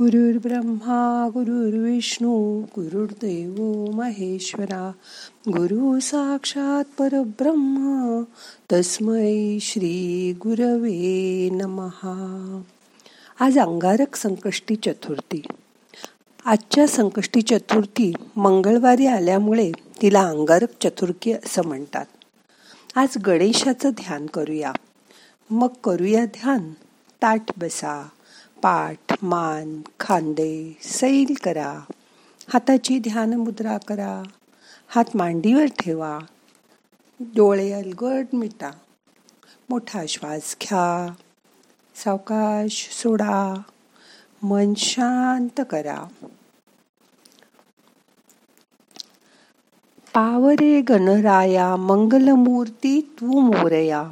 गुरुर्ब्रह्मा गुरुर्विष्णू गुरुर्देव महेश्वरा गुरु साक्षात परब्रह्म तस्मै श्री गुरवे नमहा. आज अंगारक संकष्टी चतुर्थी. आजच्या संकष्टी चतुर्थी मंगळवारी आल्यामुळे तिला अंगारक चतुर्थी असं म्हणतात. आज गणेशाचं ध्यान करूया. मग करूया ध्यान. ताट बसा. पाठ मान खांदे सैल करा. हाताची ध्यान मुद्रा करा. हात मांडीवर ठेवा. डोळे अलगट मिटा. मोठा श्वास घ्या. सावकाश सोडा. मन शांत करा. पावरे गणराया मंगलमूर्ती तू मोरया.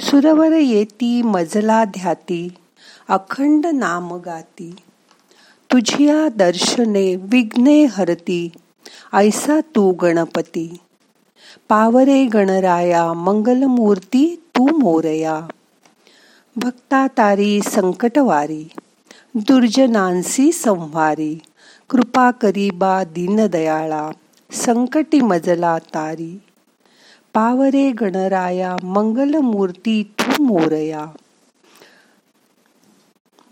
सुरवर येती मजला ध्याती. अखंड नाम गाती. तुझिया दर्शने विघ्ने हरती. ऐसा तू गणपती. पावरे गणराया मंगलमूर्ती तू मोरया. भक्ता तारी संकटवारी. दुर्जनांसी संवारी कृपा करीबा दीनदयाळा संकटी मजला तारी. पावरे गणराया मंगलमूर्ती तू मोरया.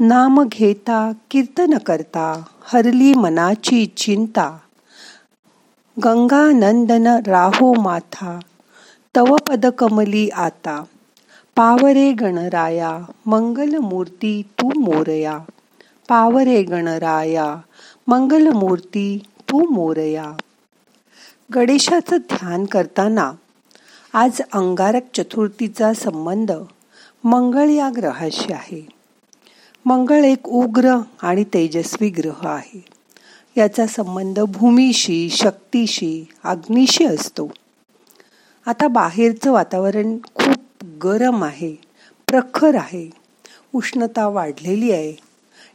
नाम घेता कीर्तन करता हरली मनाची चिंता. गंगा नंदन राहो माथा तव पद कमली आता. पावरे गणराया मंगलमूर्ती तू मोरया. पावरे गणराया मंगलमूर्ती तू मोरया. गणेशाचं ध्यान करताना आज अंगारक चतुर्थीचा संबंध मंगळ या ग्रहाशी आहे. मंगळ एक उग्र आणि तेजस्वी ग्रह आहे. याचा संबंध भूमीशी शक्तीशी अग्नीशी असतो. आता बाहेरचं वातावरण खूप गरम आहे प्रखर आहे उष्णता वाढलेली आहे.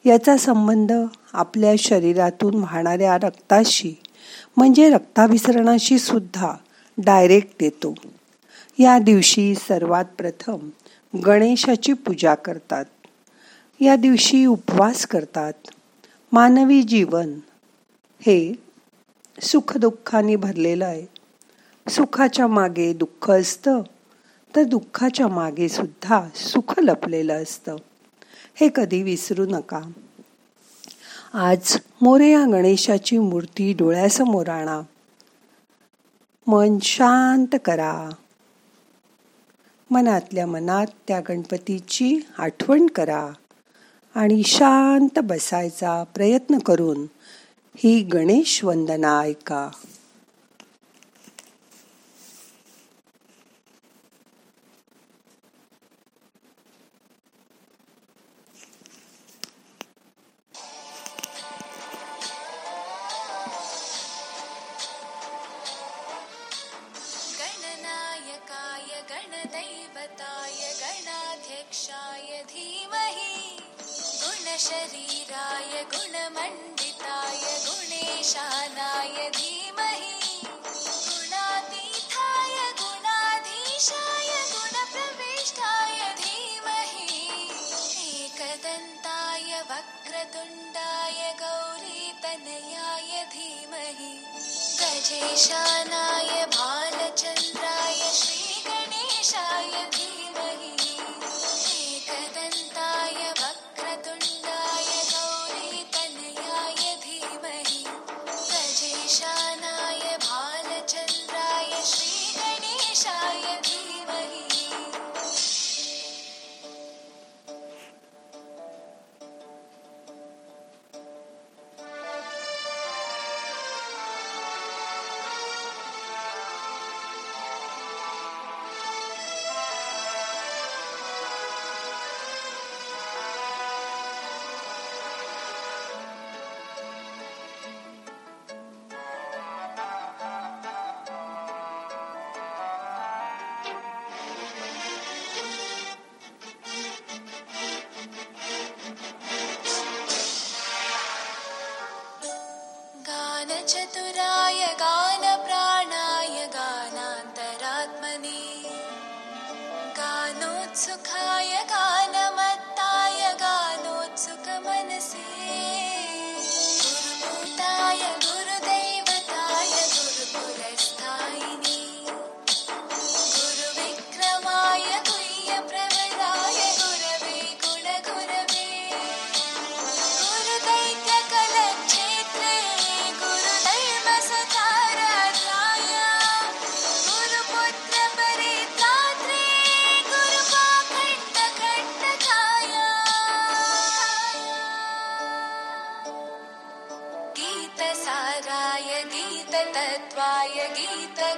याचा संबंध आपल्या शरीरातून वाहणाऱ्या रक्ताशी म्हणजे रक्ताभिसरणाशी सुद्धा डायरेक्ट येतो. या दिवशी सर्वात प्रथम गणेशाची पूजा करतात. या दिवशी उपवास करतात. मानवी जीवन हे सुखदुःखाने भरलेलं आहे. सुखाच्या मागे दुःख असतं तर दुःखाच्या मागे सुद्धा सुख लपलेलं असतं. हे कधी विसरू नका. आज मोरया गणेशाची मूर्ती डोळ्यासमोर आणा. मन शांत करा. मनातल्या मनात त्या गणपतीची आठवण करा. आणि शांत बसायचा प्रयत्न करून ही गणेश वंदना ऐका. गुणेशानाय धीमहि। गुणातीताय गुणाधीशाय गुणप्रविष्टाय धीमहि। एकदन्ताय वक्रतुण्डाय गौरीतनयाय धीमहि। गजेशानाय भालचन्द्राय गानचतुराय गानप्राणाय गानान्तरात्मने। गानोत्सुखाय गा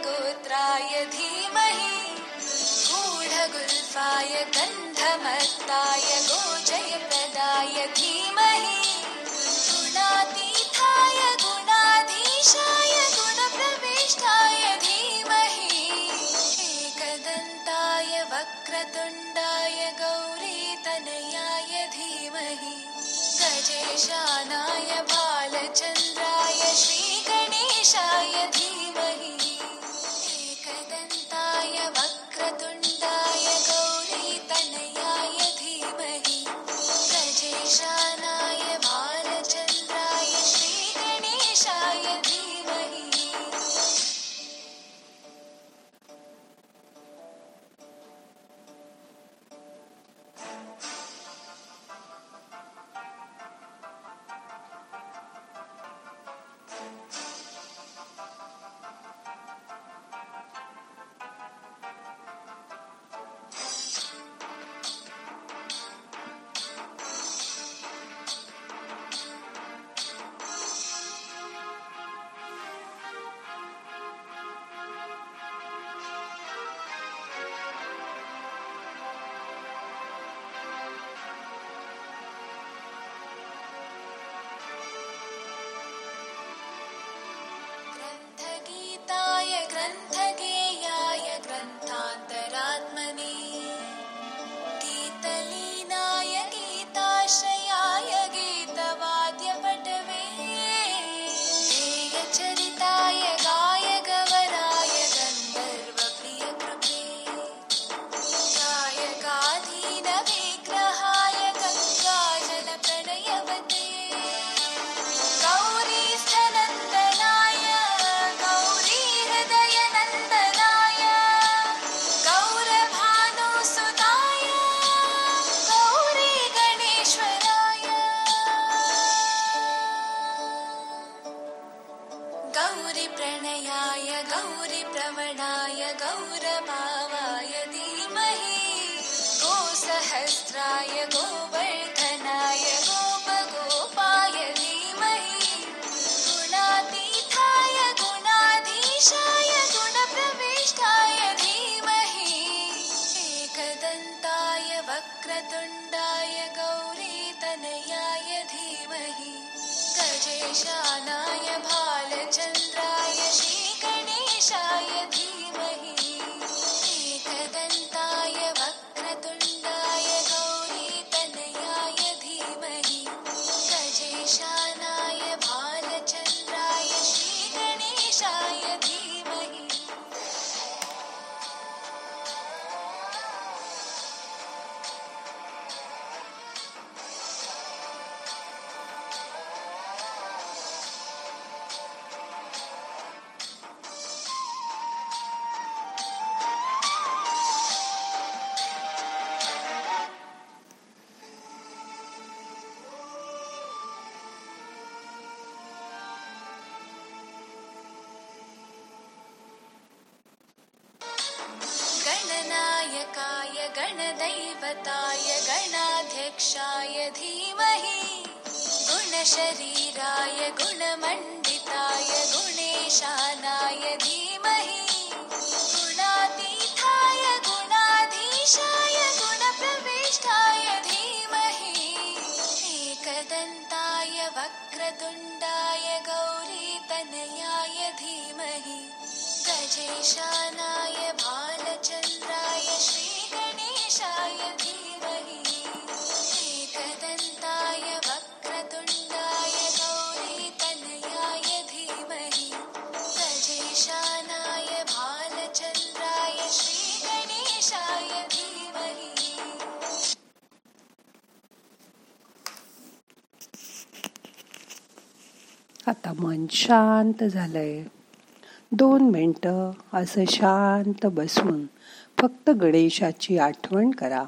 गोत्राय धीमहि गूढगुल्फाय गन्धमत्ताय गोजयप्रदाय धीमहि गुणातीथाय गुणाधीशाय गुणप्रविष्टाय धीमहि एकदन्ताय वक्रतुण्डाय गौरीतनयाय धीमहि गजेशानाय बालचन्द्राय श्रीगणेशाय वक्रतुण्डाय गणदैवताय गणाध्यक्षाय धीमहि। गुणशरीराय गुणमण्डिताय गुणेशानाय धीमहि। गुणातीताय गुणाधीशाय गुणप्रविष्टाय धीमहि। एकदन्ताय वक्रतुण्डाय गौरीतनयाय धीमहि। गजेशानाय भालचन्द्राय आता मन शांत झालंय. दोन मिनटं असं शांत बसून फक्त गणेशाची आठवण करा.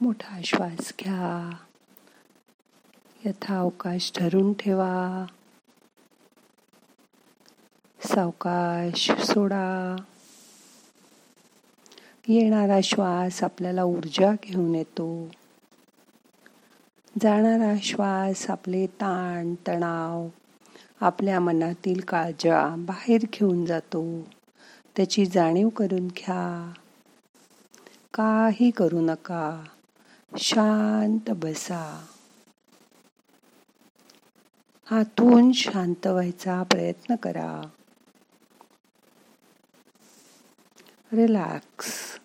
मोठा श्वास घ्या. यथावकाश धरून ठेवा. सावकाश सोडा. येणारा श्वास आपल्याला ऊर्जा घेऊन येतो. जाणारा श्वास आपले ताण तणाव आपल्या मनातील काळजा बाहेर घेऊन जातो. त्याची जाणीव करून घ्या. काही करू नका. शांत बसा. हातून शांत व्हायचा प्रयत्न करा. रिलॅक्स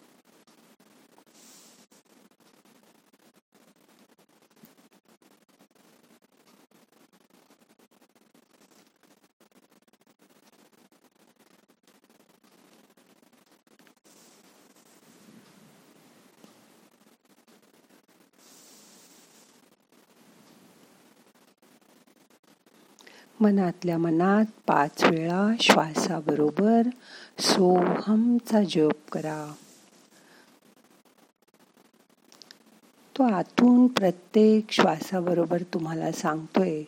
मनातल्या मनात पाच वेळा श्वासाबरोबर सोहमचा जप करा. तो आतून प्रत्येक श्वासाबरोबर तुम्हाला सांगतोय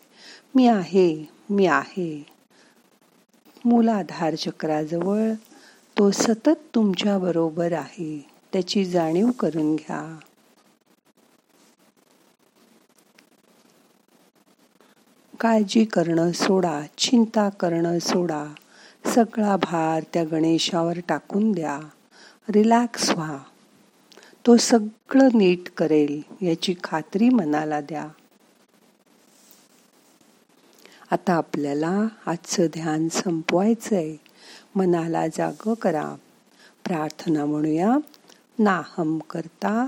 मी आहे मी आहे. मूलाधार चक्राजवळ तो सतत तुमच्या बरोबर आहे त्याची जाणीव करून घ्या. काळजी करणं सोडा चिंता करणं सोडा. सगळा भार त्या गणेशावर टाकून द्या. रिलॅक्स व्हा. तो सगळं नीट करेल याची खात्री मनाला द्या. आता आपल्याला आजचं ध्यान संपवायचंय. मनाला जाग करा. प्रार्थना म्हणूया. नाहम करता